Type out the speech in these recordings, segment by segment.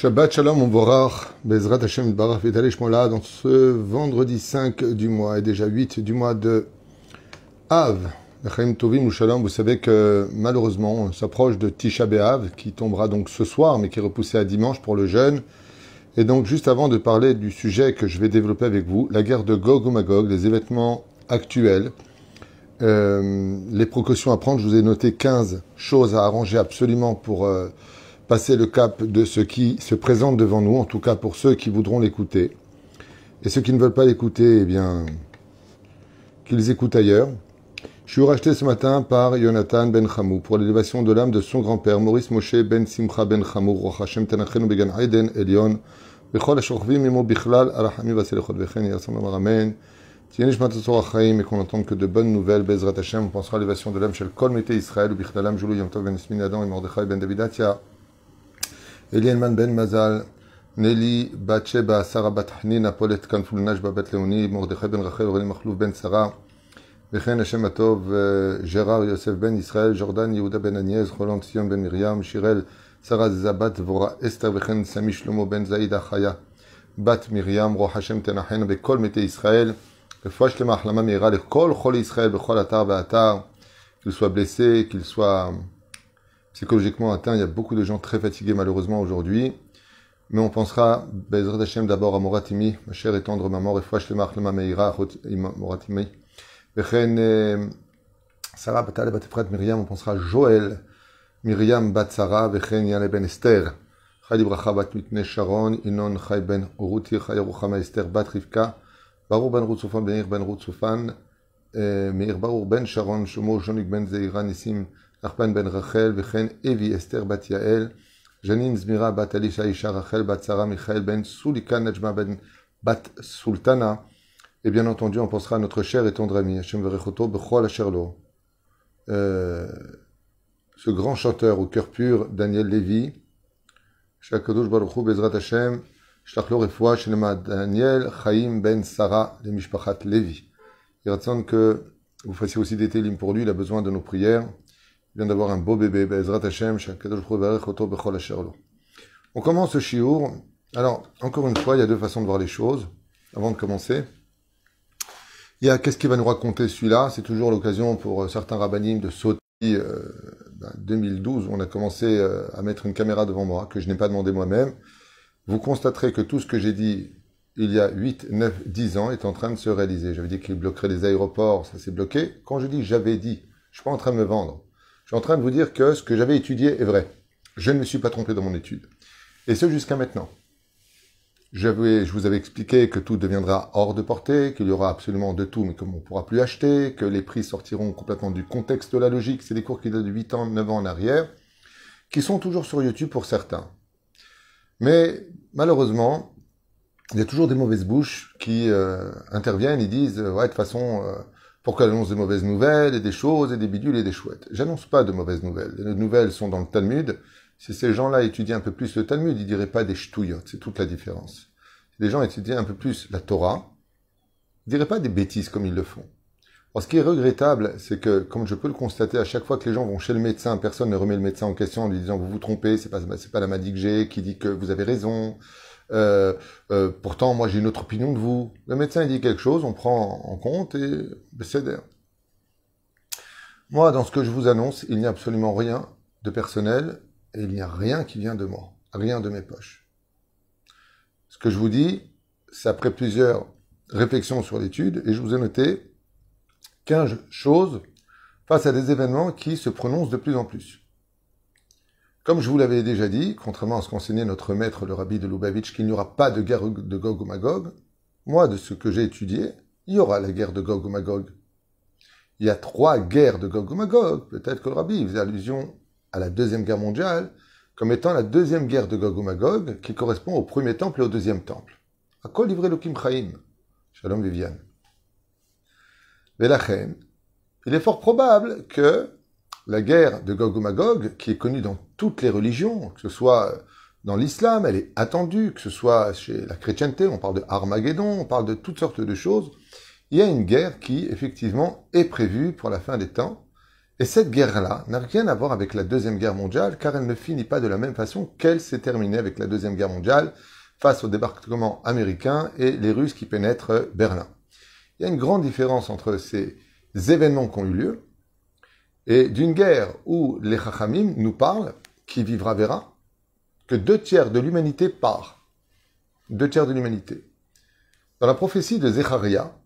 Shabbat Shalom Mvorach, Bezrat Hashem Barach Vitali Shmola, dans ce vendredi 5 du mois et déjà 8 du mois de Av, Tovim Shalom, vous savez que malheureusement on s'approche de Tisha B'Av qui tombera donc ce soir mais qui est repoussé à dimanche pour le jeûne. Et donc juste avant de parler du sujet que je vais développer avec vous, la guerre de Gog ou Magog, les événements actuels, euh, les précautions à prendre, je vous ai noté 15 choses à arranger absolument pour... Euh, passer le cap de ce qui se présente devant nous, en tout cas pour ceux qui voudront l'écouter. Et ceux qui ne veulent pas l'écouter, eh bien, qu'ils écoutent ailleurs. Je suis racheté ce matin par Jonathan Ben Chamou pour l'élévation de l'âme de son grand-père, Maurice Moshe Ben Simcha Ben Chamou, Roch Hashem Tenachenu Began Aiden Elion, Bechol HaShochvim Imo Bichlal, Arachami Vaselechot Vechen, Yassam Amar Amen. Tiens, je m'attends Chaim et qu'on entende que de bonnes nouvelles, Bezrat Hashem, on pensera à l'élévation de l'âme chez le Kol Israël, Bichlalam Joulou Yom Ben Ismin Adam et Mordechai Ben Davidatia. Elielman Ben Mazal, Nelly Batsheba, Sarah Bat Hanina, Paulette Kanfulnash, Babet Leoni, Mordechai Ben Rachel, René Machlouf Ben Sarah, וכן השם הטוב, ג'רר יוסף בן ישראל, ג'ורדן יהודה בן עניאז, חולון ציון בן מרים, שיראל שרה זבת דבורה אסתר, וכן סמי שלמה בן זעידה חיה, בת מרים, רוח השם תנחנה בכל מתי ישראל, רפואה שלמה, החלמה מהירה לכל חולי ישראל בכל אתר ואתר, qu'il soit blessé, qu'il soit psychologiquement atteint. Il y a beaucoup de gens très fatigués malheureusement aujourd'hui. Mais on pensera, Bezrat Hashem d'abord à Moratimi, ma chère et tendre maman, Refouach le Marlema Meira, Moratimi. Vechen Sarah Batale Batefrat Myriam, on pensera à Joël, Myriam Bat Sarah, Vechen Yale Ben Esther. Chai Bracha Bat Mitne Sharon, Inon Chai Ben Uruti, Chai Ruchama Esther Bat Rivka, Baruch Ben Rutzufan, Ben Ir Ben Rutzufan, Meir Baruch Ben Sharon, Shomo Jonik Ben Zeira Nissim, Arpan ben Rachel, Evi Esther Zmira. Et bien entendu, on pensera à notre cher et tendre ami, Bechol Asherlo. Ce grand chanteur au cœur pur, Daniel Lévy, Shakadosh Baruchu Bezrat Hashem, Daniel Chaim ben Sarah. Il raconte que vous fassiez aussi des télim pour lui, il a besoin de nos prières. D'avoir un beau bébé, On commence ce chiour. Alors, encore une fois, il y a deux façons de voir les choses, avant de commencer. Il y a qu'est-ce qu'il va nous raconter celui-là? C'est toujours l'occasion pour certains rabbinim de sauter. Euh, ben, 2012, on a commencé euh, à mettre une caméra devant moi, que je n'ai pas demandé moi-même. Vous constaterez que tout ce que j'ai dit il y a 8, 9, 10 ans est en train de se réaliser. J'avais dit qu'il bloquerait les aéroports, ça s'est bloqué. Quand je dis j'avais dit, je suis pas en train de me vendre. Je suis en train de vous dire que ce que j'avais étudié est vrai. Je ne me suis pas trompé dans mon étude. Et ce jusqu'à maintenant. Je vous avais expliqué que tout deviendra hors de portée, qu'il y aura absolument de tout, mais comme on ne pourra plus acheter, que les prix sortiront complètement du contexte de la logique. C'est des cours qui datent de 8 ans, 9 ans en arrière, qui sont toujours sur YouTube pour certains. Mais malheureusement, il y a toujours des mauvaises bouches qui euh, interviennent et disent, ouais, de toute façon, euh, pourquoi j'annonce des mauvaises nouvelles et des choses et des bidules et des chouettes? J'annonce pas de mauvaises nouvelles. Les nouvelles sont dans le Talmud. Si ces gens-là étudiaient un peu plus le Talmud, ils diraient pas des ch'touillottes. C'est toute la différence. Si les gens étudiaient un peu plus la Torah, ils diraient pas des bêtises comme ils le font. Alors, ce qui est regrettable, c'est que, comme je peux le constater, à chaque fois que les gens vont chez le médecin, personne ne remet le médecin en question en lui disant vous vous trompez, c'est pas c'est pas la maladie que j'ai qui dit que vous avez raison. Euh, euh, pourtant, moi, j'ai une autre opinion de vous. Le médecin il dit quelque chose, on prend en compte et c'est d'air. Moi, dans ce que je vous annonce, il n'y a absolument rien de personnel et il n'y a rien qui vient de moi, rien de mes poches. Ce que je vous dis, c'est après plusieurs réflexions sur l'étude et je vous ai noté 15 choses face à des événements qui se prononcent de plus en plus. Comme je vous l'avais déjà dit, contrairement à ce qu'enseignait notre maître, le rabbi de Lubavitch, qu'il n'y aura pas de guerre de Gog ou Magog, moi, de ce que j'ai étudié, il y aura la guerre de Gog ou Magog. Il y a trois guerres de Gog ou Magog. Peut-être que le rabbi faisait allusion à la deuxième guerre mondiale comme étant la deuxième guerre de Gog ou Magog qui correspond au premier temple et au deuxième temple. À quoi livrer l'Okim Chaim? Shalom Viviane. Velachen, il est fort probable que la guerre de Gog ou Magog, qui est connue dans toutes les religions, que ce soit dans l'islam, elle est attendue, que ce soit chez la chrétienté, on parle de Armageddon, on parle de toutes sortes de choses. Il y a une guerre qui, effectivement, est prévue pour la fin des temps Et cette guerre-là n'a rien à voir avec la Deuxième Guerre mondiale, car elle ne finit pas de la même façon qu'elle s'est terminée avec la Deuxième Guerre mondiale, face au débarquement américain et les Russes qui pénètrent Berlin. Il y a une grande différence entre ces événements qui ont eu lieu et d'une guerre où les Chachamim nous parlent, qui vivra verra, que deux tiers de l'humanité part. Deux tiers de l'humanité. Dans la prophétie de Zecharia,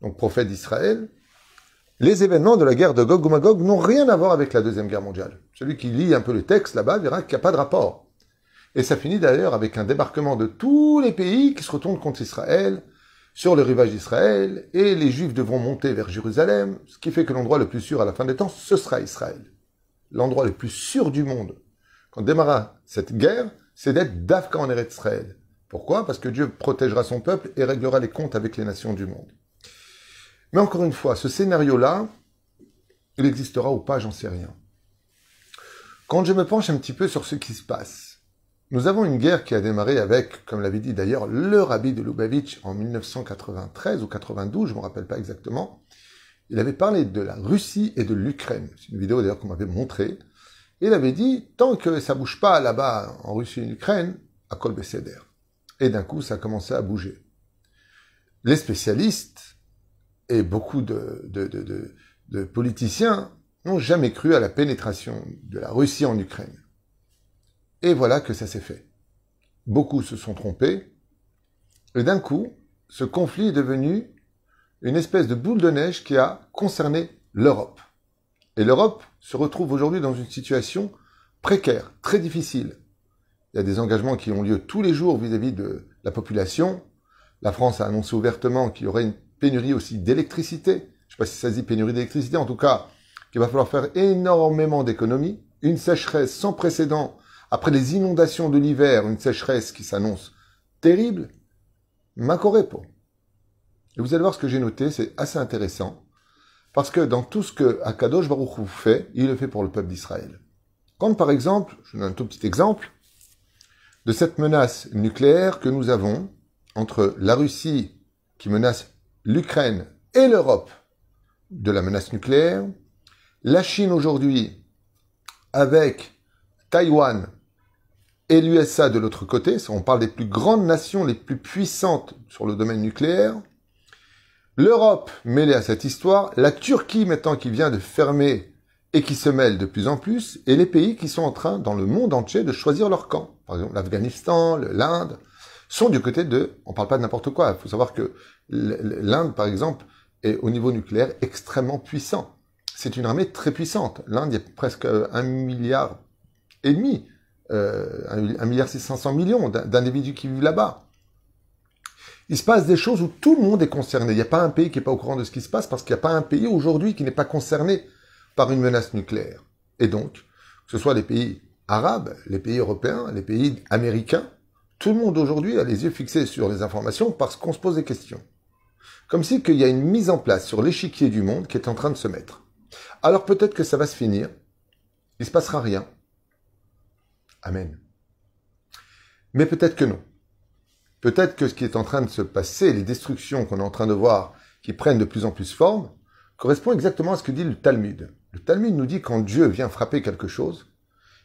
donc prophète d'Israël, les événements de la guerre de Gog ou Magog n'ont rien à voir avec la Deuxième Guerre mondiale. Celui qui lit un peu le texte là-bas verra qu'il n'y a pas de rapport. Et ça finit d'ailleurs avec un débarquement de tous les pays qui se retournent contre Israël, sur le rivage d'Israël, et les Juifs devront monter vers Jérusalem, ce qui fait que l'endroit le plus sûr à la fin des temps, ce sera Israël. L'endroit le plus sûr du monde. Quand démarra cette guerre, c'est d'être d'Afka en Israël. Pourquoi? Parce que Dieu protégera son peuple et réglera les comptes avec les nations du monde. Mais encore une fois, ce scénario-là, il existera ou pas, j'en sais rien. Quand je me penche un petit peu sur ce qui se passe, nous avons une guerre qui a démarré avec, comme l'avait dit d'ailleurs le rabbi de Lubavitch en 1993 ou 92, je ne me rappelle pas exactement. Il avait parlé de la Russie et de l'Ukraine. C'est une vidéo d'ailleurs qu'on m'avait montrée. Il avait dit, tant que ça bouge pas là-bas en Russie et en Ukraine, à Kol Et d'un coup, ça a commencé à bouger. Les spécialistes et beaucoup de, politiciens n'ont jamais cru à la pénétration de la Russie en Ukraine. Et voilà que ça s'est fait. Beaucoup se sont trompés, et d'un coup, ce conflit est devenu une espèce de boule de neige qui a concerné l'Europe. Et l'Europe se retrouve aujourd'hui dans une situation précaire, très difficile. Il y a des engagements qui ont lieu tous les jours vis-à-vis -vis de la population. La France a annoncé ouvertement qu'il y aurait une pénurie aussi d'électricité. Je ne sais pas si ça se dit pénurie d'électricité, en tout cas, qu'il va falloir faire énormément d'économies. Une sécheresse sans précédent après les inondations de l'hiver, une sécheresse qui s'annonce terrible. Macorepo. Et vous allez voir ce que j'ai noté, c'est assez intéressant. Parce que dans tout ce que Akadosh Baruch Hu fait, il le fait pour le peuple d'Israël. Quand par exemple, je donne un tout petit exemple, de cette menace nucléaire que nous avons entre la Russie qui menace l'Ukraine et l'Europe de la menace nucléaire, la Chine aujourd'hui avec Taïwan et l'USA de l'autre côté, on parle des plus grandes nations les plus puissantes sur le domaine nucléaire, l'Europe mêlée à cette histoire, la Turquie maintenant qui vient de fermer et qui se mêle de plus en plus, et les pays qui sont en train, dans le monde entier, de choisir leur camp. Par exemple, l'Afghanistan, l'Inde, sont du côté de, on parle pas de n'importe quoi, il faut savoir que l'Inde, par exemple, est au niveau nucléaire extrêmement puissant. C'est une armée très puissante. L'Inde, il y a presque un milliard et demi, euh, milliard six cent millions d'individus qui vivent là-bas. Il se passe des choses où tout le monde est concerné. Il n'y a pas un pays qui n'est pas au courant de ce qui se passe parce qu'il n'y a pas un pays aujourd'hui qui n'est pas concerné par une menace nucléaire. Et donc, que ce soit les pays arabes, les pays européens, les pays américains, tout le monde aujourd'hui a les yeux fixés sur les informations parce qu'on se pose des questions. Comme si qu'il y a une mise en place sur l'échiquier du monde qui est en train de se mettre. Alors peut-être que ça va se finir, il se passera rien. Amen. Mais peut-être que non. Peut-être que ce qui est en train de se passer, les destructions qu'on est en train de voir, qui prennent de plus en plus forme, correspond exactement à ce que dit le Talmud. Le Talmud nous dit quand Dieu vient frapper quelque chose,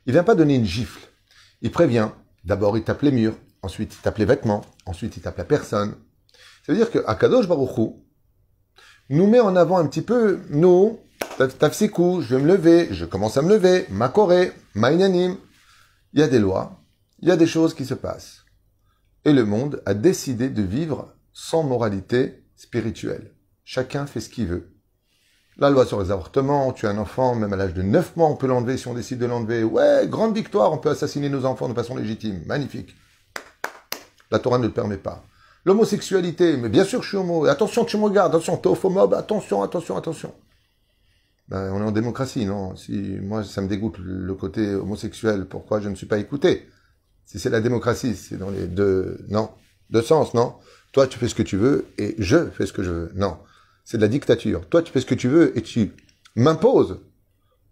il vient pas donner une gifle. Il prévient, D'abord, il tape les murs, ensuite, il tape les vêtements, ensuite, il tape la personne. Ça veut dire que Akadosh Baruchou nous met en avant un petit peu nos coups, je vais me lever, je commence à me lever, ma corée, ma inanim. Il y a des lois, il y a des choses qui se passent. Et le monde a décidé de vivre sans moralité spirituelle. Chacun fait ce qu'il veut. La loi sur les avortements, tu as un enfant, même à l'âge de 9 mois, on peut l'enlever si on décide de l'enlever. Ouais, grande victoire, on peut assassiner nos enfants de façon légitime. Magnifique. La Torah ne le permet pas. L'homosexualité, mais bien sûr je suis homo. Attention, tu me regardes, attention, t'es homophobe, attention, attention, attention. Ben, on est en démocratie, non? Si moi ça me dégoûte le côté homosexuel, pourquoi je ne suis pas écouté? Si c'est la démocratie, c'est dans les deux, non, deux sens, non? Toi tu fais ce que tu veux et je fais ce que je veux. Non? C'est de la dictature. Toi, tu fais ce que tu veux et tu m'imposes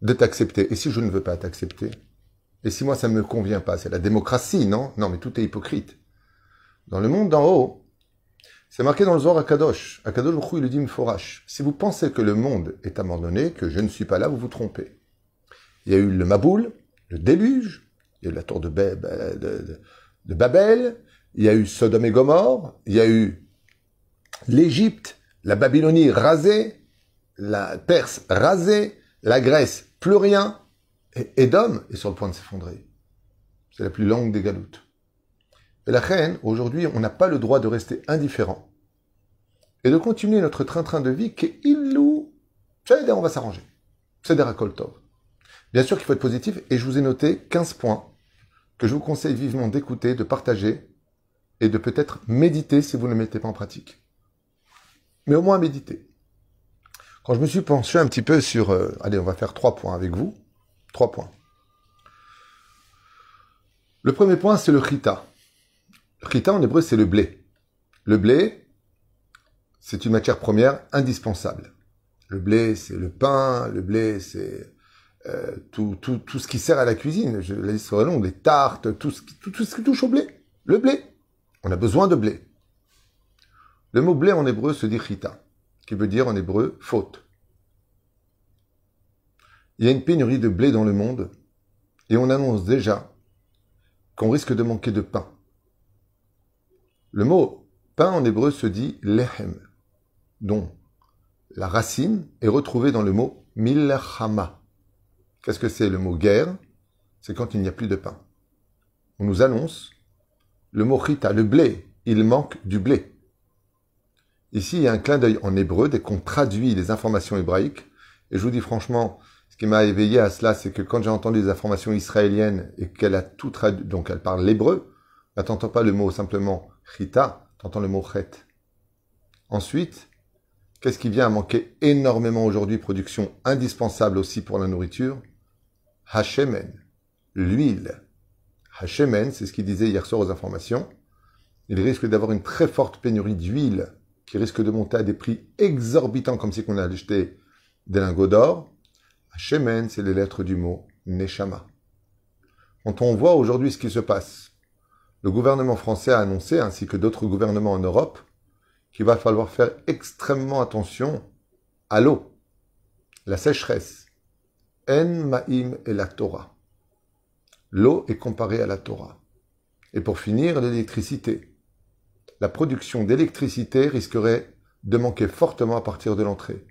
de t'accepter. Et si je ne veux pas t'accepter? Et si moi, ça ne me convient pas? C'est la démocratie, non? Non, mais tout est hypocrite. Dans le monde d'en haut, C'est marqué dans le Zohar à Kadosh. À Kadosh, il le dit Mforash. Si vous pensez que le monde est abandonné, que je ne suis pas là, vous vous trompez. Il y a eu le Maboul, le déluge, il y a eu la tour de, de Babel, il y a eu Sodome et Gomorre, il y a eu l'Égypte, la Babylonie rasée, la Perse rasée, la Grèce plus rien, et Édom est sur le point de s'effondrer. C'est la plus longue des galoutes. Et la reine, aujourd'hui, on n'a pas le droit de rester indifférent et de continuer notre train-train de vie qui est illou. on va s'arranger. C'est des racoltov. Bien sûr qu'il faut être positif et je vous ai noté 15 points que je vous conseille vivement d'écouter, de partager et de peut-être méditer si vous ne le mettez pas en pratique. Mais au moins méditer. Quand je me suis penché un petit peu sur... Euh, allez, on va faire trois points avec vous. Trois points. Le premier point, c'est le chita. Chita en hébreu, c'est le blé. Le blé, c'est une matière première indispensable. Le blé, c'est le pain. Le blé, c'est euh, tout, ce qui sert à la cuisine. Je, la liste longue. Les tartes, tout ce, qui, tout ce qui touche au blé. Le blé. On a besoin de blé. Le mot blé en hébreu se dit chita, qui veut dire en hébreu faute. Il y a une pénurie de blé dans le monde et on annonce déjà qu'on risque de manquer de pain. Le mot pain en hébreu se dit lehem, dont la racine est retrouvée dans le mot milchama. Qu'est-ce que c'est le mot guerre? C'est quand il n'y a plus de pain. On nous annonce le mot chita, le blé, il manque du blé. Ici, il y a un clin d'œil en hébreu dès qu'on traduit les informations hébraïques. Et je vous dis franchement, ce qui m'a éveillé à cela, c'est que quand j'ai entendu les informations israéliennes et qu'elle a tout traduit, donc elle parle l'hébreu, t'entends pas le mot simplement chita, t'entends le mot chet. Ensuite, qu'est-ce qui vient à manquer énormément aujourd'hui, production indispensable aussi pour la nourriture? Hachemen, l'huile. Hachemen, c'est ce qu'il disait hier soir aux informations. Il risque d'avoir une très forte pénurie d'huile qui risque de monter à des prix exorbitants comme si on allait acheté des lingots d'or. Hachemen, c'est les lettres du mot Neshama. Quand on voit aujourd'hui ce qui se passe, le gouvernement français a annoncé, ainsi que d'autres gouvernements en Europe, qu'il va falloir faire extrêmement attention à l'eau, la sécheresse. En Ma'im et la Torah. L'eau est comparée à la Torah. Et pour finir, l'électricité. La production d'électricité risquerait de manquer fortement à partir de l'entrée.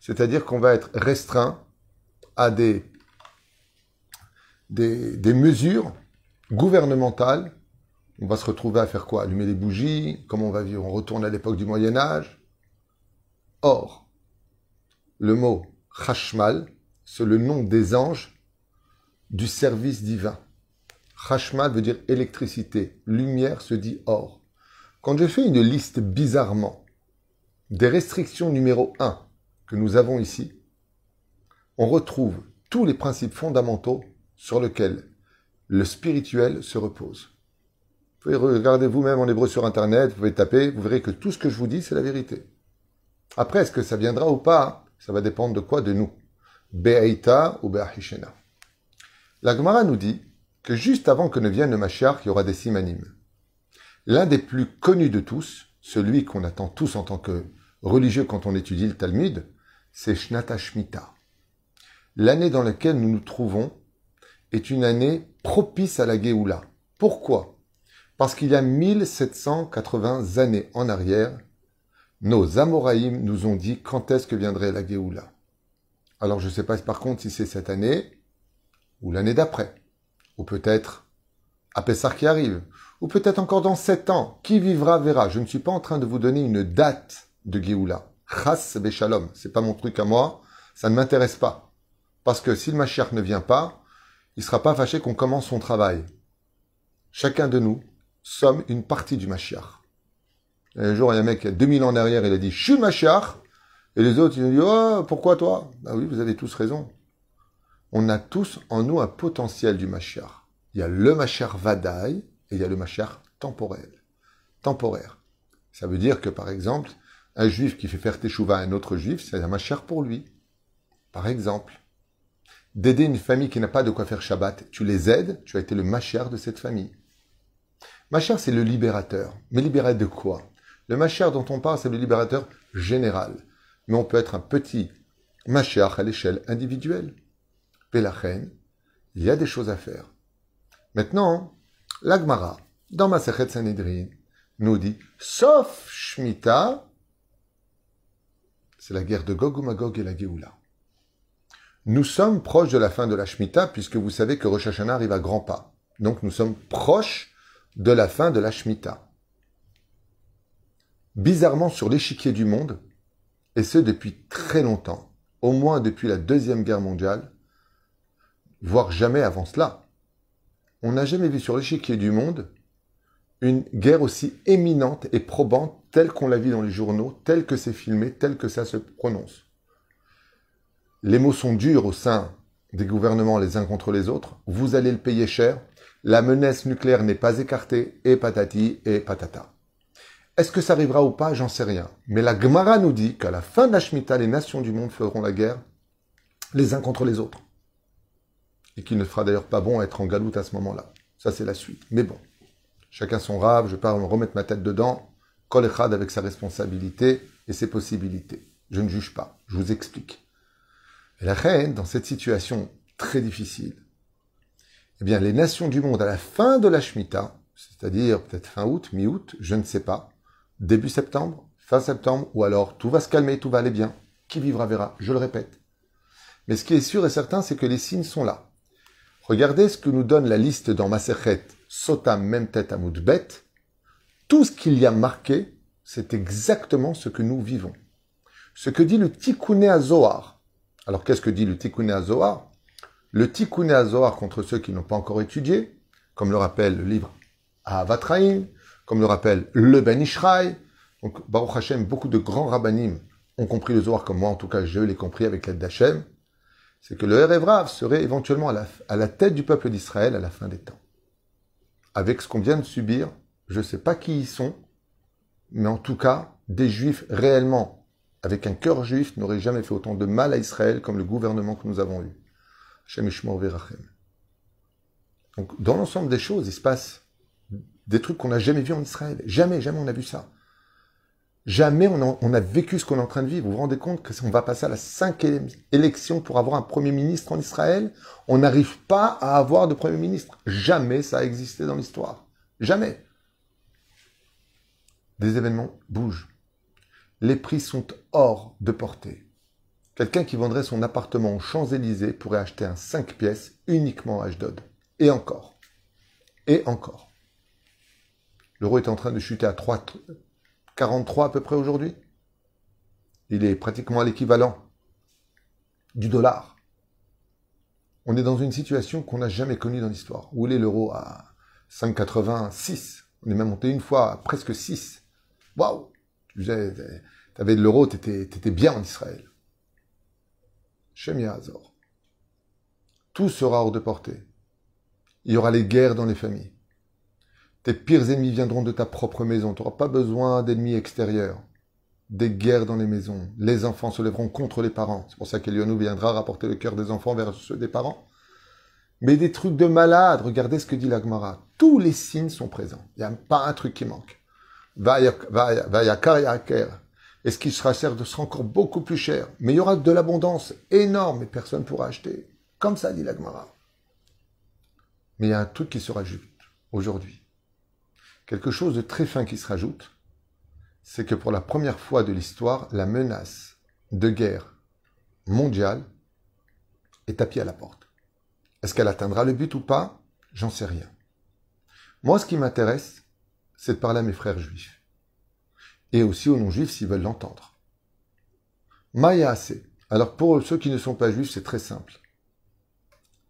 C'est-à-dire qu'on va être restreint à des, des, mesures gouvernementales. On va se retrouver à faire quoi? Allumer les bougies? Comment on va vivre? On retourne à l'époque du Moyen Âge? Or, le mot Hashmal, c'est le nom des anges du service divin. Hashmal veut dire électricité. Lumière se dit or. Quand je fais une liste bizarrement des restrictions numéro 1 que nous avons ici, on retrouve tous les principes fondamentaux sur lesquels le spirituel se repose. Regarder vous-même en hébreu sur Internet, vous pouvez taper, vous verrez que tout ce que je vous dis, c'est la vérité. Après, est-ce que ça viendra ou pas Ça va dépendre de quoi De nous? Be'aita ou Be'ahishena? La Gemara nous dit que juste avant que ne vienne le Mashiach, il y aura des simanim. L'un des plus connus de tous, celui qu'on attend tous en tant que religieux quand on étudie le Talmud, c'est Shnata L'année dans laquelle nous nous trouvons est une année propice à la Géoula. Pourquoi? Parce qu'il y a 1780 années en arrière, nos Amoraïm nous ont dit quand est-ce que viendrait la Géoula. Alors je ne sais pas par contre si c'est cette année, ou l'année d'après, ou peut-être à Pessar qui arrive, ou peut-être encore dans sept ans. Qui vivra verra. Je ne suis pas en train de vous donner une date de Géoula. Chas Béchalom, c'est pas mon truc à moi, ça ne m'intéresse pas. Parce que si le Mashiach ne vient pas, il sera pas fâché qu'on commence son travail. Chacun de nous sommes une partie du Mashiach. Un jour, il y a un mec, il y a 2000 ans derrière, il a dit, je suis le Mashiach. Et les autres, ils ont dit, oh, pourquoi toi? Ah oui, vous avez tous raison on a tous en nous un potentiel du Mashiach. Il y a le Mashiach Vadaï et il y a le Mashiach temporel. Temporaire. Ça veut dire que, par exemple, un juif qui fait faire teshuva à un autre juif, c'est un Mashiach pour lui. Par exemple. D'aider une famille qui n'a pas de quoi faire Shabbat, tu les aides, tu as été le Mashiach de cette famille. Mashiach, c'est le libérateur. Mais libérateur de quoi? Le Mashiach dont on parle, c'est le libérateur général. Mais on peut être un petit Mashiach à l'échelle individuelle. Pélachen, il y a des choses à faire. Maintenant, l'Agmara, dans ma Sanhedrin, nous dit, sauf Shemitah, c'est la guerre de Gog ou Magog et la Géoula. Nous sommes proches de la fin de la Shemitah, puisque vous savez que Rosh Hashanah arrive à grands pas. Donc nous sommes proches de la fin de la Shemitah. Bizarrement sur l'échiquier du monde, et ce depuis très longtemps, au moins depuis la Deuxième Guerre mondiale, voire jamais avant cela, on n'a jamais vu sur l'échiquier du monde une guerre aussi éminente et probante telle qu'on la vit dans les journaux, telle que c'est filmé, telle que ça se prononce. Les mots sont durs au sein des gouvernements les uns contre les autres. Vous allez le payer cher. La menace nucléaire n'est pas écartée, et patati et patata. Est-ce que ça arrivera ou pas J'en sais rien. Mais la Gemara nous dit qu'à la fin de la Shemitah, les nations du monde feront la guerre les uns contre les autres. Et qu'il ne fera d'ailleurs pas bon être en galoute à ce moment-là. Ça, c'est la suite. Mais bon, chacun son rave, je pas me remettre ma tête dedans. Kol avec sa responsabilité et ses possibilités. Je ne juge pas, je vous explique. Et la reine, dans cette situation très difficile, eh bien, les nations du monde, à la fin de la Shemitah, c'est-à-dire peut-être fin août, mi-août, je ne sais pas, début septembre, fin septembre, ou alors tout va se calmer, tout va aller bien, qui vivra verra, je le répète. Mais ce qui est sûr et certain, c'est que les signes sont là. Regardez ce que nous donne la liste dans Maserhet, Sotam, même tête à. Tout ce qu'il y a marqué, c'est exactement ce que nous vivons. Ce que dit le Tikkun Zohar. Alors qu'est-ce que dit le Tikkun Zohar le Tikkun Azohar contre ceux qui n'ont pas encore étudié, comme le rappelle le livre Avatraim, comme le rappelle le Ben Ishraï. Donc, Baruch Hashem, beaucoup de grands rabbinim ont compris le Zohar comme moi, en tout cas, je l'ai compris avec l'aide d'Hachem. C'est que le Erev serait éventuellement à la, à la tête du peuple d'Israël à la fin des temps. Avec ce qu'on vient de subir, je ne sais pas qui ils sont, mais en tout cas, des juifs réellement, avec un cœur juif, n'auraient jamais fait autant de mal à Israël comme le gouvernement que nous avons eu. Donc, dans l'ensemble des choses, il se passe des trucs qu'on n'a jamais vus en Israël. Jamais, jamais on a vu ça. Jamais on a, vécu ce qu'on est en train de vivre. Vous vous rendez compte que on va passer à la cinquième élection pour avoir un Premier ministre en Israël On n'arrive pas à avoir de Premier ministre. Jamais ça a existé dans l'histoire. Jamais. Des événements bougent. Les prix sont hors de portée. Quelqu'un qui vendrait son appartement aux Champs-Élysées pourrait acheter un 5 pièces uniquement à Ashdod. Et encore. Et encore. L'euro est en train de chuter à 3, 43 à peu près aujourd'hui. Il est pratiquement à l'équivalent du dollar. On est dans une situation qu'on n'a jamais connue dans l'histoire. Où est l'euro à 5,86 On est même monté une fois à presque 6. Waouh Tu avais de l'euro, tu étais bien en Israël. Shem Azor. Tout sera hors de portée. Il y aura les guerres dans les familles. Tes pires ennemis viendront de ta propre maison. Tu n'auras pas besoin d'ennemis extérieurs. Des guerres dans les maisons. Les enfants se lèveront contre les parents. C'est pour ça qu'Elionou viendra rapporter le cœur des enfants vers ceux des parents. Mais des trucs de malades. Regardez ce que dit l'Agmara. Tous les signes sont présents. Il n'y a pas un truc qui manque. Va, va, va, et ce qui sera encore beaucoup plus cher. Mais il y aura de l'abondance énorme et personne ne pourra acheter. Comme ça dit l'Agmara. Mais il y a un truc qui se rajoute aujourd'hui. Quelque chose de très fin qui se rajoute, c'est que pour la première fois de l'histoire, la menace de guerre mondiale est tapie à la porte. Est-ce qu'elle atteindra le but ou pas? J'en sais rien. Moi, ce qui m'intéresse, c'est de parler à mes frères juifs et aussi aux non-juifs s'ils veulent l'entendre. Maya assez. Alors pour ceux qui ne sont pas juifs, c'est très simple.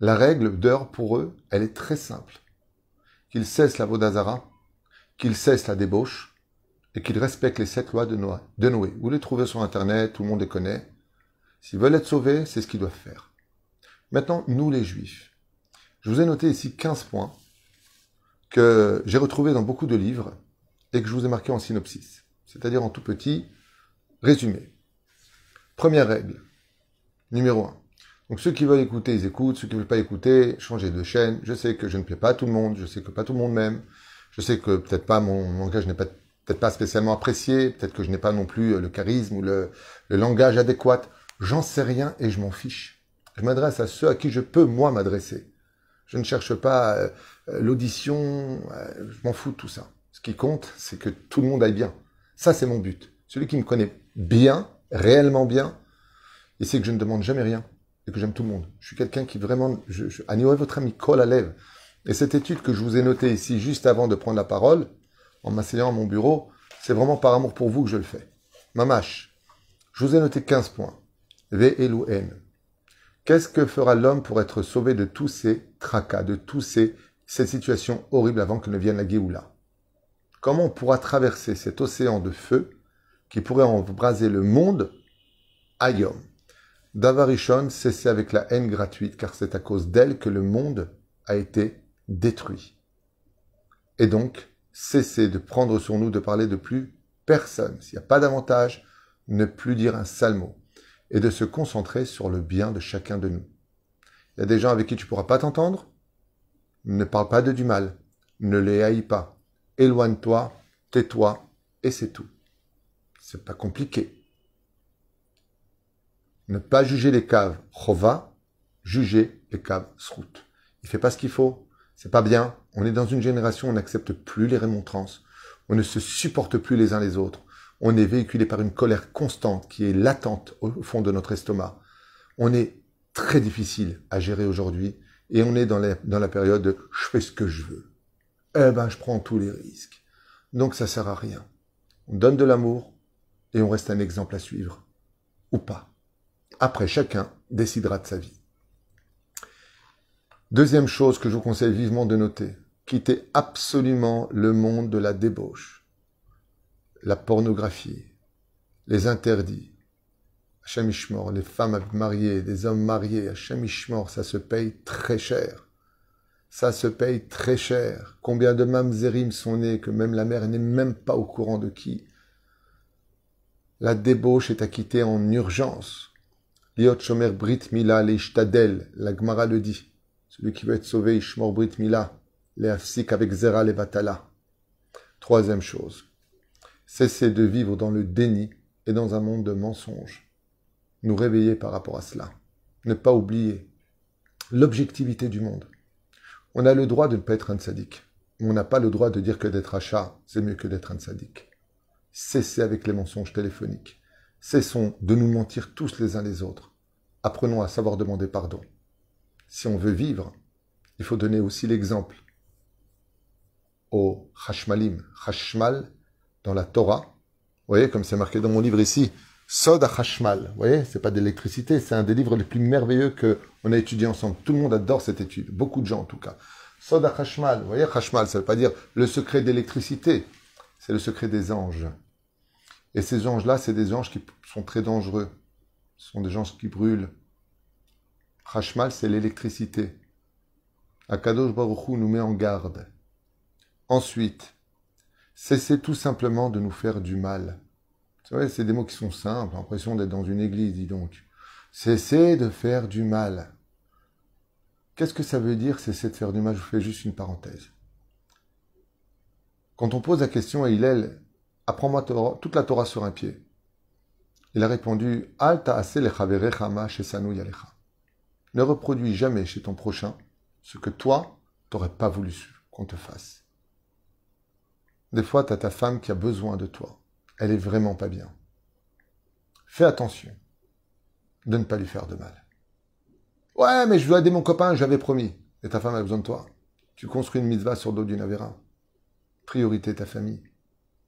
La règle d'heure pour eux, elle est très simple. Qu'ils cessent la Vodazara, qu'ils cessent la débauche, et qu'ils respectent les sept lois de Noé. de Noé. Vous les trouvez sur Internet, tout le monde les connaît. S'ils veulent être sauvés, c'est ce qu'ils doivent faire. Maintenant, nous les juifs. Je vous ai noté ici 15 points que j'ai retrouvés dans beaucoup de livres et que je vous ai marqués en synopsis c'est-à-dire en tout petit, résumé. Première règle, numéro 1. Donc ceux qui veulent écouter, ils écoutent, ceux qui ne veulent pas écouter, changez de chaîne. Je sais que je ne plais pas à tout le monde, je sais que pas tout le monde m'aime, je sais que peut-être pas mon langage n'est pas peut-être pas spécialement apprécié, peut-être que je n'ai pas non plus le charisme ou le, le langage adéquat. J'en sais rien et je m'en fiche. Je m'adresse à ceux à qui je peux, moi, m'adresser. Je ne cherche pas euh, l'audition, euh, je m'en fous de tout ça. Ce qui compte, c'est que tout le monde aille bien. Ça, c'est mon but. Celui qui me connaît bien, réellement bien, il sait que je ne demande jamais rien et que j'aime tout le monde. Je suis quelqu'un qui vraiment, je, je, votre ami colle à lèvres. Et cette étude que je vous ai notée ici juste avant de prendre la parole, en m'asseyant à mon bureau, c'est vraiment par amour pour vous que je le fais. Mamache, je vous ai noté 15 points. V et N. Qu'est-ce que fera l'homme pour être sauvé de tous ces tracas, de toutes ces, ces situations horribles avant que ne vienne la Géoula? Comment on pourra traverser cet océan de feu qui pourrait embraser le monde Ayom Davarishon cesser avec la haine gratuite, car c'est à cause d'elle que le monde a été détruit. Et donc, cesser de prendre sur nous de parler de plus personne. S'il n'y a pas d'avantage, ne plus dire un sale mot. Et de se concentrer sur le bien de chacun de nous. Il y a des gens avec qui tu ne pourras pas t'entendre. Ne parle pas de du mal. Ne les haïs pas. Éloigne-toi, tais-toi, et c'est tout. C'est pas compliqué. Ne pas juger les caves chova, juger les caves srout. Il fait pas ce qu'il faut. C'est pas bien. On est dans une génération où on n'accepte plus les remontrances. On ne se supporte plus les uns les autres. On est véhiculé par une colère constante qui est latente au fond de notre estomac. On est très difficile à gérer aujourd'hui et on est dans la période de je fais ce que je veux. Eh ben, je prends tous les risques. Donc ça sert à rien. On donne de l'amour et on reste un exemple à suivre. Ou pas. Après, chacun décidera de sa vie. Deuxième chose que je vous conseille vivement de noter, quittez absolument le monde de la débauche, la pornographie, les interdits. Hachem les femmes mariées, les hommes mariés, Hachem ça se paye très cher. Ça se paye très cher. Combien de mamzerim sont nés que même la mère n'est même pas au courant de qui? La débauche est acquittée en urgence. Liot shomer brit mila la Gemara le dit. Celui qui veut être sauvé, Ishmor Brit Mila, les avec Zera les. Troisième chose, cesser de vivre dans le déni et dans un monde de mensonges. Nous réveiller par rapport à cela. Ne pas oublier l'objectivité du monde. On a le droit de ne pas être un sadique. On n'a pas le droit de dire que d'être achat, c'est mieux que d'être un sadique. Cessez avec les mensonges téléphoniques. Cessons de nous mentir tous les uns les autres. Apprenons à savoir demander pardon si on veut vivre, il faut donner aussi l'exemple au Hashmalim. Hashmal, dans la Torah, vous voyez, comme c'est marqué dans mon livre ici, Sod Hashmal. Vous voyez, c'est pas d'électricité, c'est un des livres les plus merveilleux que on a étudié ensemble. Tout le monde adore cette étude, beaucoup de gens en tout cas. Sod Hashmal, vous voyez, Hashmal, ça veut pas dire le secret d'électricité, c'est le secret des anges. Et ces anges-là, c'est des anges qui sont très dangereux. Ce sont des anges qui brûlent, Hashmal, c'est l'électricité. Akadosh Baruch nous met en garde. Ensuite, cessez tout simplement de nous faire du mal. C'est des mots qui sont simples, l'impression d'être dans une église, dis donc. Cessez de faire du mal. Qu'est-ce que ça veut dire cesser de faire du mal? Je vous fais juste une parenthèse. Quand on pose la question à Hillel, apprends-moi toute la Torah sur un pied. Il a répondu, Alta. Ne reproduis jamais chez ton prochain ce que toi, t'aurais pas voulu qu'on te fasse. Des fois, tu as ta femme qui a besoin de toi. Elle est vraiment pas bien. Fais attention de ne pas lui faire de mal. Ouais, mais je dois aider mon copain, j'avais promis. Et ta femme a besoin de toi. Tu construis une mitzvah sur le dos d'une avérin. Priorité ta famille.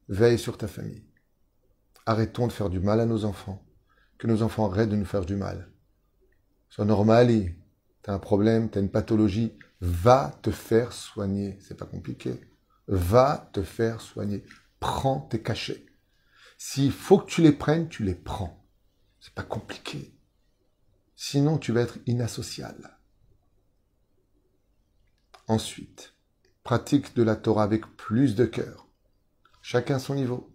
Veille sur ta famille. Arrêtons de faire du mal à nos enfants. Que nos enfants arrêtent de nous faire du mal. Sois normal, t'as un problème, t'as une pathologie, va te faire soigner. C'est pas compliqué. Va te faire soigner. Prends tes cachets. S'il faut que tu les prennes, tu les prends. C'est pas compliqué. Sinon, tu vas être inassociable. Ensuite, pratique de la Torah avec plus de cœur. Chacun son niveau.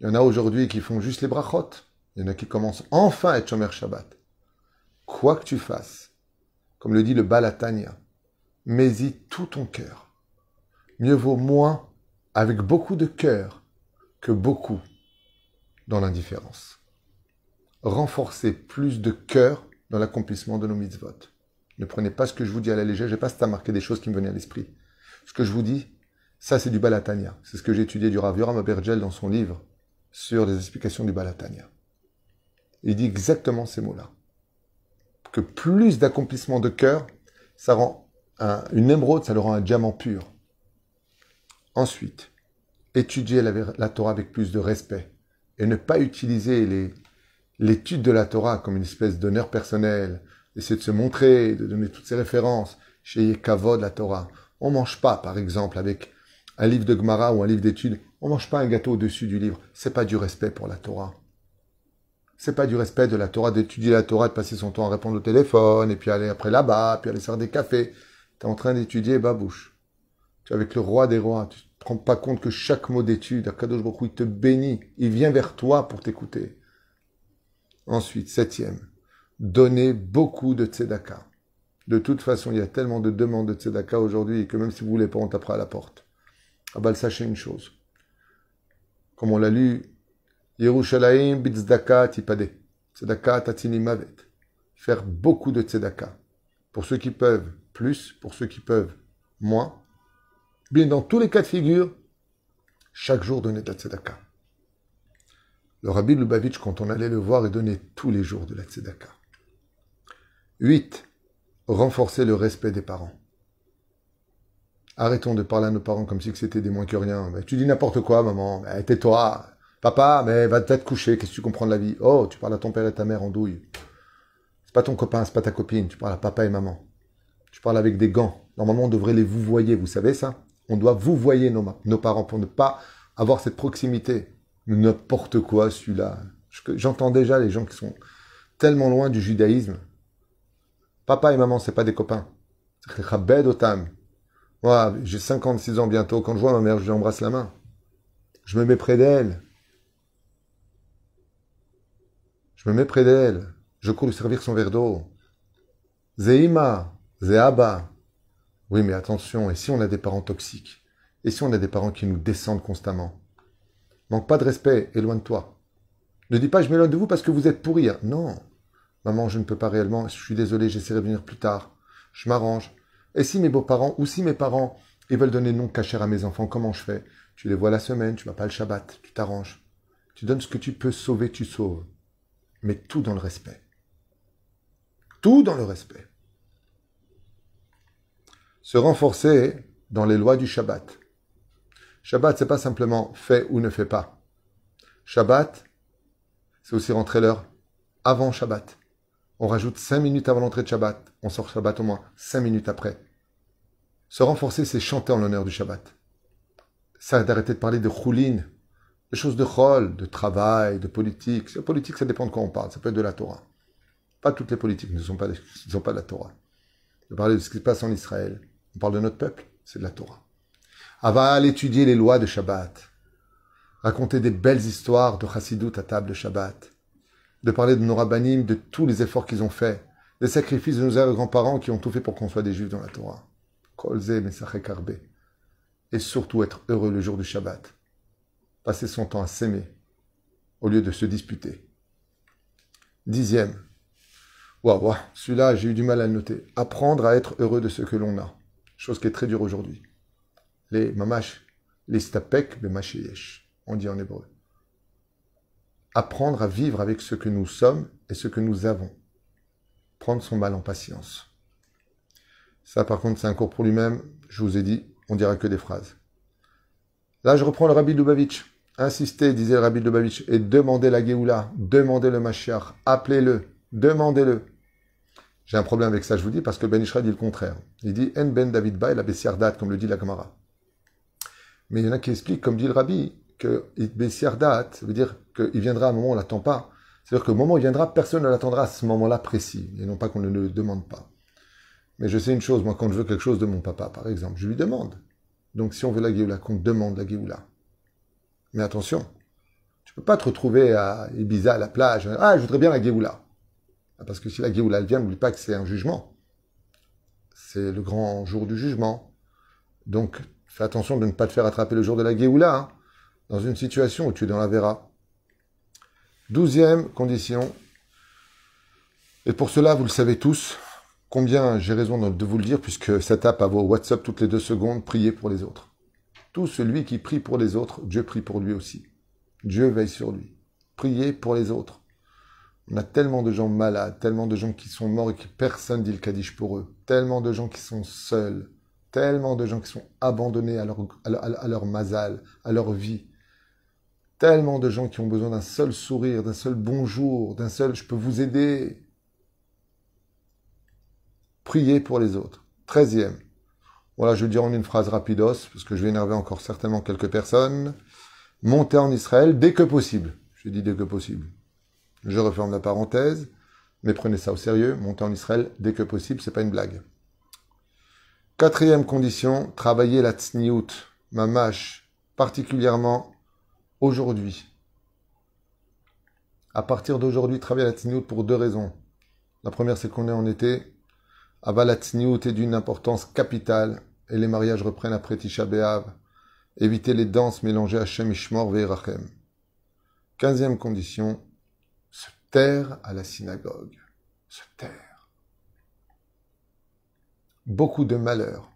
Il y en a aujourd'hui qui font juste les brachot. Il y en a qui commencent enfin à être Shomer Shabbat quoi que tu fasses, comme le dit le Balatania, mets-y tout ton cœur. Mieux vaut moins avec beaucoup de cœur que beaucoup dans l'indifférence. Renforcez plus de cœur dans l'accomplissement de nos mitzvot. Ne prenez pas ce que je vous dis à la légère, je n'ai pas à marquer des choses qui me venaient à l'esprit. Ce que je vous dis, ça c'est du Balatania. C'est ce que j'ai étudié du Rav Yoram Abergel dans son livre sur les explications du Balatania. Il dit exactement ces mots-là. Que plus d'accomplissement de cœur, ça rend une émeraude, ça le rend un diamant pur. Ensuite, étudier la, Torah avec plus de respect et ne pas utiliser l'étude de la Torah comme une espèce d'honneur personnel, essayer de se montrer, de donner toutes ses références. Chez Kavod, la Torah. On mange pas, par exemple, avec un livre de Gemara ou un livre d'études. On mange pas un gâteau au-dessus du livre. C'est pas du respect pour la Torah. C'est pas du respect de la Torah d'étudier la Torah, de passer son temps à répondre au téléphone, et puis aller après là-bas, puis aller faire des cafés. Tu es en train d'étudier babouche. Tu es avec le roi des rois. Te rends pas compte que chaque mot d'étude, Akadosh Baruch il te bénit. Il vient vers toi pour t'écouter. Ensuite, septième, donner beaucoup de tzedaka. De toute façon, il y a tellement de demandes de tzedaka aujourd'hui que même si vous voulez pas, on tapera à la porte. Ah bah, sachez une chose. Comme on l'a lu, Yerushalayim bitzdaka tipade. Tzedaka tatini mavet. Faire beaucoup de tzedaka. Pour ceux qui peuvent, plus. Pour ceux qui peuvent, moins. Bien, dans tous les cas de figure, chaque jour donner de la tzedaka. Le rabbi Lubavitch, quand on allait le voir, il donnait tous les jours de la tzedaka. 8. Renforcer le respect des parents. Arrêtons de parler à nos parents comme si c'était des moins que rien. tu dis n'importe quoi, maman. Tais-toi. Papa, mais va peut-être coucher. Qu'est-ce que tu comprends de la vie? Oh, tu parles à ton père et ta mère en douille. C'est pas ton copain, c'est pas ta copine. Tu parles à papa et maman. Tu parles avec des gants. Normalement, on devrait les vous voyer. Vous savez ça? On doit vous voyer nos, parents pour ne pas avoir cette proximité. N'importe quoi, celui-là. J'entends déjà les gens qui sont tellement loin du judaïsme. Papa et maman, c'est pas des copains. Moi, j'ai 56 ans bientôt. Quand je vois ma mère, je lui embrasse la main. Je me mets près d'elle. Je me mets près d'elle. Je cours lui servir son verre d'eau. Zeima, Zeaba. Oui, mais attention, et si on a des parents toxiques? Et si on a des parents qui nous descendent constamment? Manque pas de respect, éloigne-toi. Ne dis pas je m'éloigne de vous parce que vous êtes pourri. Non. Maman, je ne peux pas réellement, je suis désolé, j'essaierai de venir plus tard. Je m'arrange. Et si mes beaux-parents, ou si mes parents, ils veulent donner nom caché à mes enfants, comment je fais? Tu les vois la semaine, tu vas pas le Shabbat, tu t'arranges. Tu donnes ce que tu peux sauver, tu sauves. Mais tout dans le respect. Tout dans le respect. Se renforcer dans les lois du Shabbat. Shabbat, c'est pas simplement fait ou ne fait pas. Shabbat, c'est aussi rentrer l'heure avant Shabbat. On rajoute cinq minutes avant l'entrée de Shabbat. On sort Shabbat au moins cinq minutes après. Se renforcer, c'est chanter en l'honneur du Shabbat. Ça d'arrêter de parler de choulin, de choses de chol, de travail, de politique. La politique, ça dépend de quoi on parle. Ça peut être de la Torah. Pas toutes les politiques ne sont pas, ne sont pas de la Torah. De parler de ce qui se passe en Israël. On parle de notre peuple, c'est de la Torah. Aval étudier les lois de Shabbat. Raconter des belles histoires de chassidut à table de Shabbat. De parler de nos rabbinim, de tous les efforts qu'ils ont faits. Des sacrifices de nos grands-parents qui ont tout fait pour qu'on soit des juifs dans la Torah. Et surtout être heureux le jour du Shabbat. Passer son temps à s'aimer au lieu de se disputer. Dixième. Waouh, celui-là, j'ai eu du mal à le noter. Apprendre à être heureux de ce que l'on a. Chose qui est très dure aujourd'hui. Les mamash, les stapek, yesh. On dit en hébreu. Apprendre à vivre avec ce que nous sommes et ce que nous avons. Prendre son mal en patience. Ça, par contre, c'est un cours pour lui-même. Je vous ai dit, on dira que des phrases. Là, je reprends le Rabbi Lubavitch. Insistez, disait le Rabbi Lubavitch, et demandez la Géoula, demandez le Mashiach, appelez-le, demandez-le. J'ai un problème avec ça, je vous dis, parce que Ben Ishra dit le contraire. Il dit En Ben David Ba la Bessiardat, comme le dit la Gemara. Mais il y en a qui expliquent, comme dit le Rabbi, que Bessiardat, veut dire qu'il viendra à un moment on ne l'attend pas. C'est-à-dire qu'au moment où il viendra, personne ne l'attendra à ce moment-là précis, et non pas qu'on ne le demande pas. Mais je sais une chose, moi, quand je veux quelque chose de mon papa, par exemple, je lui demande. Donc, si on veut la Géoula, qu'on demande la Géoula. Mais attention, tu peux pas te retrouver à Ibiza, à la plage. Ah, je voudrais bien la Géoula. Ah, parce que si la Géoula, vient, n'oublie pas que c'est un jugement. C'est le grand jour du jugement. Donc, fais attention de ne pas te faire attraper le jour de la Géoula. Hein. dans une situation où tu es dans la vera. Douzième condition, et pour cela, vous le savez tous, combien j'ai raison de vous le dire, puisque ça tape à vos WhatsApp toutes les deux secondes, priez pour les autres. Tout celui qui prie pour les autres, Dieu prie pour lui aussi. Dieu veille sur lui. Priez pour les autres. On a tellement de gens malades, tellement de gens qui sont morts et que personne dit le Kaddish pour eux. Tellement de gens qui sont seuls. Tellement de gens qui sont abandonnés à leur, à leur mazal, à leur vie. Tellement de gens qui ont besoin d'un seul sourire, d'un seul bonjour, d'un seul je peux vous aider. Priez pour les autres. Treizième. Voilà, je vais dire en une phrase rapidos, parce que je vais énerver encore certainement quelques personnes. Montez en Israël dès que possible. Je dis dès que possible. Je referme la parenthèse, mais prenez ça au sérieux. Montez en Israël dès que possible, c'est pas une blague. Quatrième condition, travailler la tsniout, mamash, particulièrement aujourd'hui. À partir d'aujourd'hui, travailler la tsniout pour deux raisons. La première, c'est qu'on est en été, Avalatzniut est d'une importance capitale et les mariages reprennent après Tisha B'Av. Éviter les danses mélangées à Shem Ishmor Ve'erachem. Quinzième condition, taire à la synagogue. Se taire. Beaucoup de malheurs,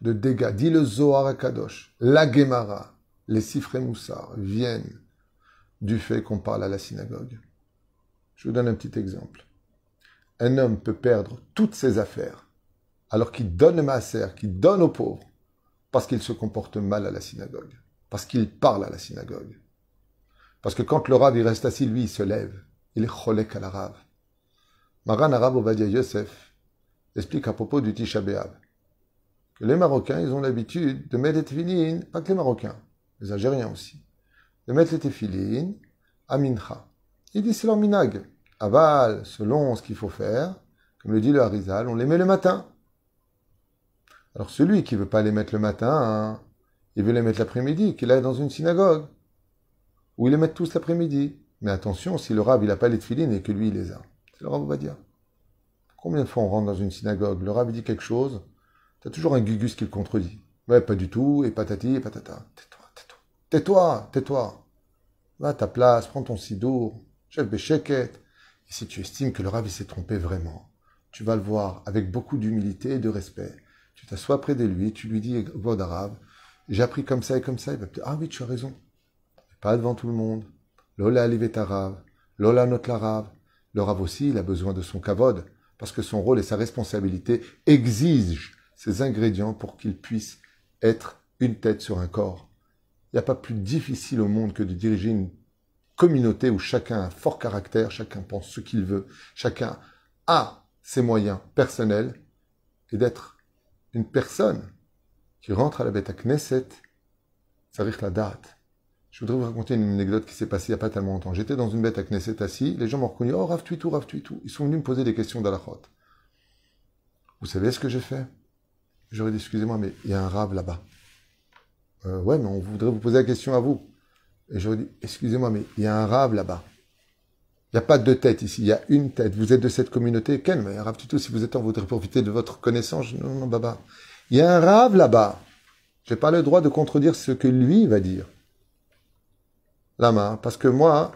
de dégâts. Dit le Zohar Kadosh, la Gemara, les Sifré Moussar viennent du fait qu'on parle à la synagogue. Je vous donne un petit exemple un homme peut perdre toutes ses affaires alors qu'il donne le maaser, qu'il donne aux pauvres, parce qu'il se comporte mal à la synagogue, parce qu'il parle à la synagogue. Parce que quand le rave il reste assis, lui, il se lève. Il est cholek à la rave. Maran Arabe Ovadia Yosef explique à propos du Tisha que les Marocains, ils ont l'habitude de mettre les téfilines, pas que les Marocains, les Algériens aussi, de mettre les téfilines à Mincha. Il dit c'est leur minag aval, selon ce qu'il faut faire, comme le dit le Harizal, on les met le matin. Alors celui qui veut pas les mettre le matin, hein, il veut les mettre l'après-midi, qu'il aille dans une synagogue, où il les met tous l'après-midi. Mais attention, si le rab il n'a pas les tefilines et que lui il les a. C'est le rab va dire. Combien de fois on rentre dans une synagogue, le rab dit quelque chose, tu as toujours un gugus qui le contredit. Ouais, pas du tout, et patati, et patata. Tais-toi, tais-toi. Tais-toi, tais-toi. Va à ta place, prends ton sidour, chef bécheket si tu estimes que le Rav s'est trompé vraiment, tu vas le voir avec beaucoup d'humilité et de respect. Tu t'assois près de lui, tu lui dis, Arabe, j'ai appris comme ça et comme ça. Il va te dire, ah oui, tu as raison. Pas devant tout le monde. Lola alivet Rav, Lola not la Rav. Le Rav aussi, il a besoin de son kavod, parce que son rôle et sa responsabilité exigent ces ingrédients pour qu'il puisse être une tête sur un corps. Il n'y a pas plus difficile au monde que de diriger une communauté où chacun a un fort caractère, chacun pense ce qu'il veut, chacun a ses moyens personnels, et d'être une personne qui rentre à la bête à Knesset, ça la date. Je voudrais vous raconter une anecdote qui s'est passée il n'y a pas tellement longtemps. J'étais dans une bête à Knesset assis, les gens m'ont reconnu, oh Rav tout, Rav tout. Ils sont venus me poser des questions d'Alachot. Vous savez ce que j'ai fait? J'aurais dit, excusez-moi, mais il y a un Rav là-bas. Euh, ouais, mais on voudrait vous poser la question à vous. Et je dis, excusez-moi, mais il y a un rave là-bas. Il n'y a pas deux têtes ici, il y a une tête. Vous êtes de cette communauté. Quel mais rave tout, si vous êtes en, voudrez profiter de votre connaissance. Non, non, baba. Il y a un rave là-bas. Je n'ai pas le droit de contredire ce que lui va dire. Là-bas. Parce que moi,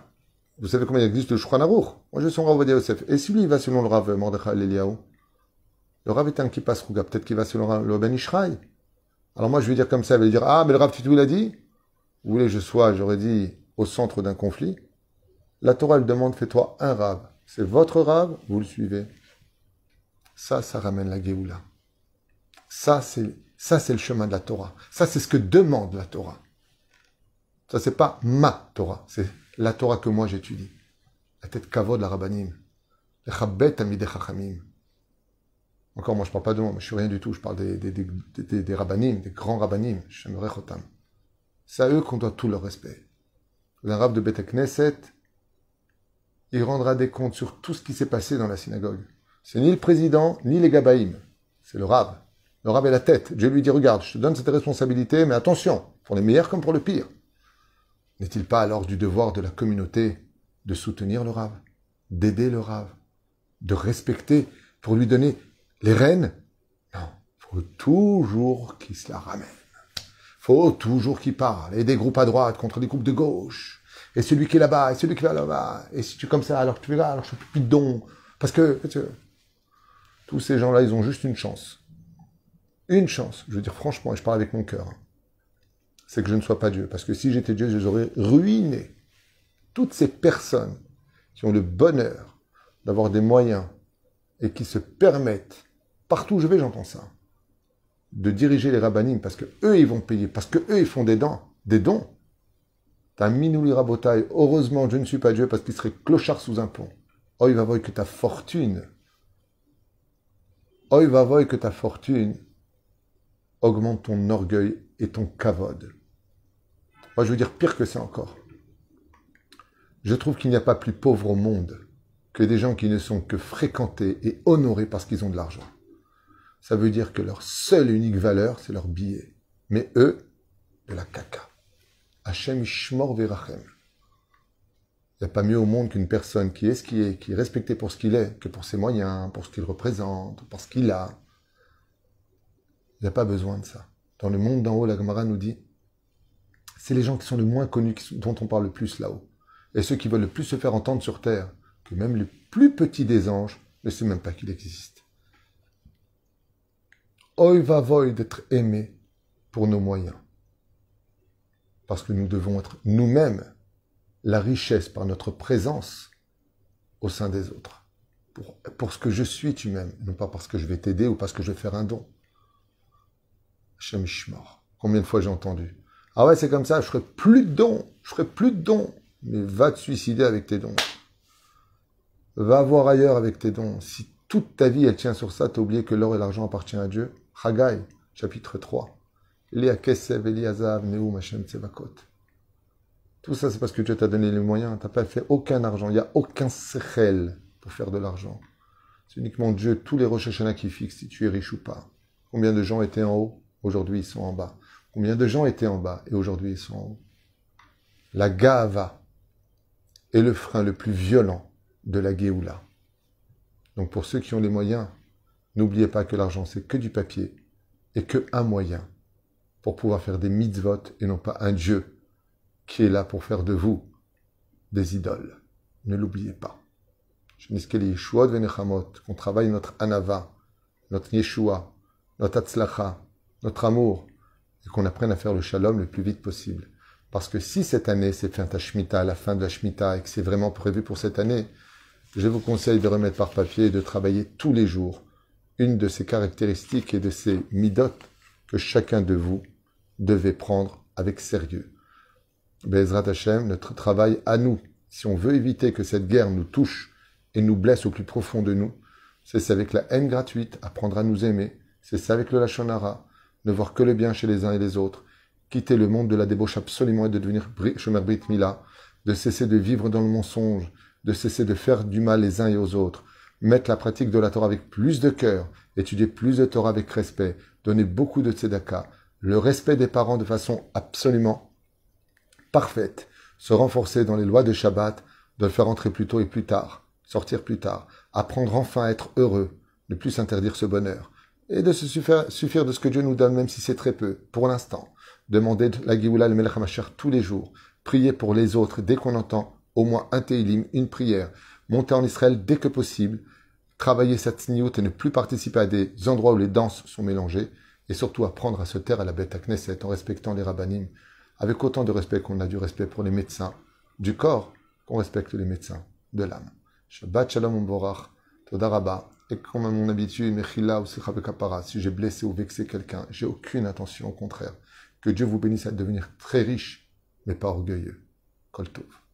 vous savez comment il existe le Shulchan Moi, je suis Rav Yosef. Et si lui, il va selon le Rav Mordechai Eliyahu Le Rav est un qui passe Rouga. Peut-être qu'il va selon le Ben Ishraï. Alors moi, je vais dire comme ça. Il va dire, ah, mais le Rav Titou, il a dit vous voulez que je sois, j'aurais dit, au centre d'un conflit, la Torah, elle demande, fais-toi un rave. C'est votre rave, vous le suivez. Ça, ça ramène la Géoula. Ça, c'est, ça, c'est le chemin de la Torah. Ça, c'est ce que demande la Torah. Ça, c'est pas ma Torah. C'est la Torah que moi j'étudie. La tête kavod, la rabbanim. Le chabet amide chachamim. Encore, moi, je parle pas de moi, mais je suis rien du tout. Je parle des, des, des, des, rabbanim, des grands rabbanim. Chotam. C'est à eux qu'on doit tout le respect. L'arabe de Beth Knesset, il rendra des comptes sur tout ce qui s'est passé dans la synagogue. C'est ni le président, ni les gabaïm. C'est le rab. Le rab est la tête. Dieu lui dit, regarde, je te donne cette responsabilité, mais attention, pour les meilleurs comme pour le pire. N'est-il pas alors du devoir de la communauté de soutenir le rab, d'aider le rab, de respecter, pour lui donner les rênes? Non, faut toujours qu'il se la ramène faut toujours qu'il parle. Et des groupes à droite contre des groupes de gauche. Et celui qui est là-bas, et celui qui est là-bas. Et si tu es comme ça, alors tu es là, alors je fais plus de dons. Parce que, tous ces gens-là, ils ont juste une chance. Une chance. Je veux dire franchement, et je parle avec mon cœur. C'est que je ne sois pas Dieu. Parce que si j'étais Dieu, je les aurais ruinés. Toutes ces personnes qui ont le bonheur d'avoir des moyens et qui se permettent, partout où je vais, j'entends ça, de diriger les rabbinimes parce que eux ils vont payer, parce que eux ils font des dons, des dons. T'as minouli rabotaille, heureusement je ne suis pas Dieu parce qu'il serait clochard sous un pont. Oh, il va voir que ta fortune, oh, il va voir que ta fortune augmente ton orgueil et ton kavod. Moi, je veux dire pire que ça encore. Je trouve qu'il n'y a pas plus pauvre au monde que des gens qui ne sont que fréquentés et honorés parce qu'ils ont de l'argent. Ça veut dire que leur seule et unique valeur, c'est leur billet. Mais eux, de la caca. Hachem Ishmor Verachem. Il n'y a pas mieux au monde qu'une personne qui est ce qui est, qui est respectée pour ce qu'il est, que pour ses moyens, pour ce qu'il représente, pour ce qu'il a. Il n'y pas besoin de ça. Dans le monde d'en haut, la Gemara nous dit, c'est les gens qui sont le moins connus dont on parle le plus là-haut. Et ceux qui veulent le plus se faire entendre sur terre, que même le plus petit des anges ne sait même pas qu'il existe. Oi va voy d'être aimé pour nos moyens. Parce que nous devons être nous-mêmes la richesse par notre présence au sein des autres. Pour, pour ce que je suis, tu m'aimes, non pas parce que je vais t'aider ou parce que je vais faire un don. Mort. Combien de fois j'ai entendu Ah ouais, c'est comme ça, je ferai plus de dons, je ferai plus de dons. Mais va te suicider avec tes dons. Va voir ailleurs avec tes dons. Si toute ta vie elle tient sur ça, t'as oublié que l'or et l'argent appartiennent à Dieu. Haggai, chapitre 3. Kesev, Eliazav, Neum, Hashem, Tsevakot. Tout ça, c'est parce que Dieu t'a donné les moyens. T'as pas fait aucun argent. Il n'y a aucun sechel pour faire de l'argent. C'est uniquement Dieu, tous les Rosh qui fixent si tu es riche ou pas. Combien de gens étaient en haut? Aujourd'hui, ils sont en bas. Combien de gens étaient en bas et aujourd'hui, ils sont en haut? La Gava est le frein le plus violent de la Géoula. Donc pour ceux qui ont les moyens, n'oubliez pas que l'argent c'est que du papier et que un moyen pour pouvoir faire des mitzvot et non pas un Dieu qui est là pour faire de vous des idoles. Ne l'oubliez pas. Qu'on travaille notre anava, notre yeshua, notre atzlacha, notre amour, et qu'on apprenne à faire le shalom le plus vite possible. Parce que si cette année c'est fin ta Shemitah, la fin de la Shemitah, et que c'est vraiment prévu pour cette année, je vous conseille de remettre par papier et de travailler tous les jours une de ces caractéristiques et de ces midotes que chacun de vous devait prendre avec sérieux. Bezrat Hashem, notre travail à nous, si on veut éviter que cette guerre nous touche et nous blesse au plus profond de nous, c'est avec la haine gratuite, apprendre à nous aimer, c'est ça avec le Lachonara, ne voir que le bien chez les uns et les autres, quitter le monde de la débauche absolument et de devenir Shomer Brit Mila, de cesser de vivre dans le mensonge, de cesser de faire du mal les uns et aux autres, mettre la pratique de la Torah avec plus de cœur, étudier plus de Torah avec respect, donner beaucoup de tzedaka, le respect des parents de façon absolument parfaite, se renforcer dans les lois de Shabbat, de le faire entrer plus tôt et plus tard, sortir plus tard, apprendre enfin à être heureux, ne plus s'interdire ce bonheur, et de se suffire, de ce que Dieu nous donne, même si c'est très peu, pour l'instant. Demander la Géoula, le Melech tous les jours, prier pour les autres dès qu'on entend au moins un Teilim, une prière, monter en Israël dès que possible, travailler cette sniout et ne plus participer à des endroits où les danses sont mélangées, et surtout apprendre à se taire à la bête à Knesset en respectant les rabbinim, avec autant de respect qu'on a du respect pour les médecins du corps, qu'on respecte les médecins de l'âme. Shabbat shalom borach, todaraba, et comme à mon habitude, mechila ou si j'ai blessé ou vexé quelqu'un, j'ai aucune intention, au contraire. Que Dieu vous bénisse à devenir très riche, mais pas orgueilleux. Kol tov.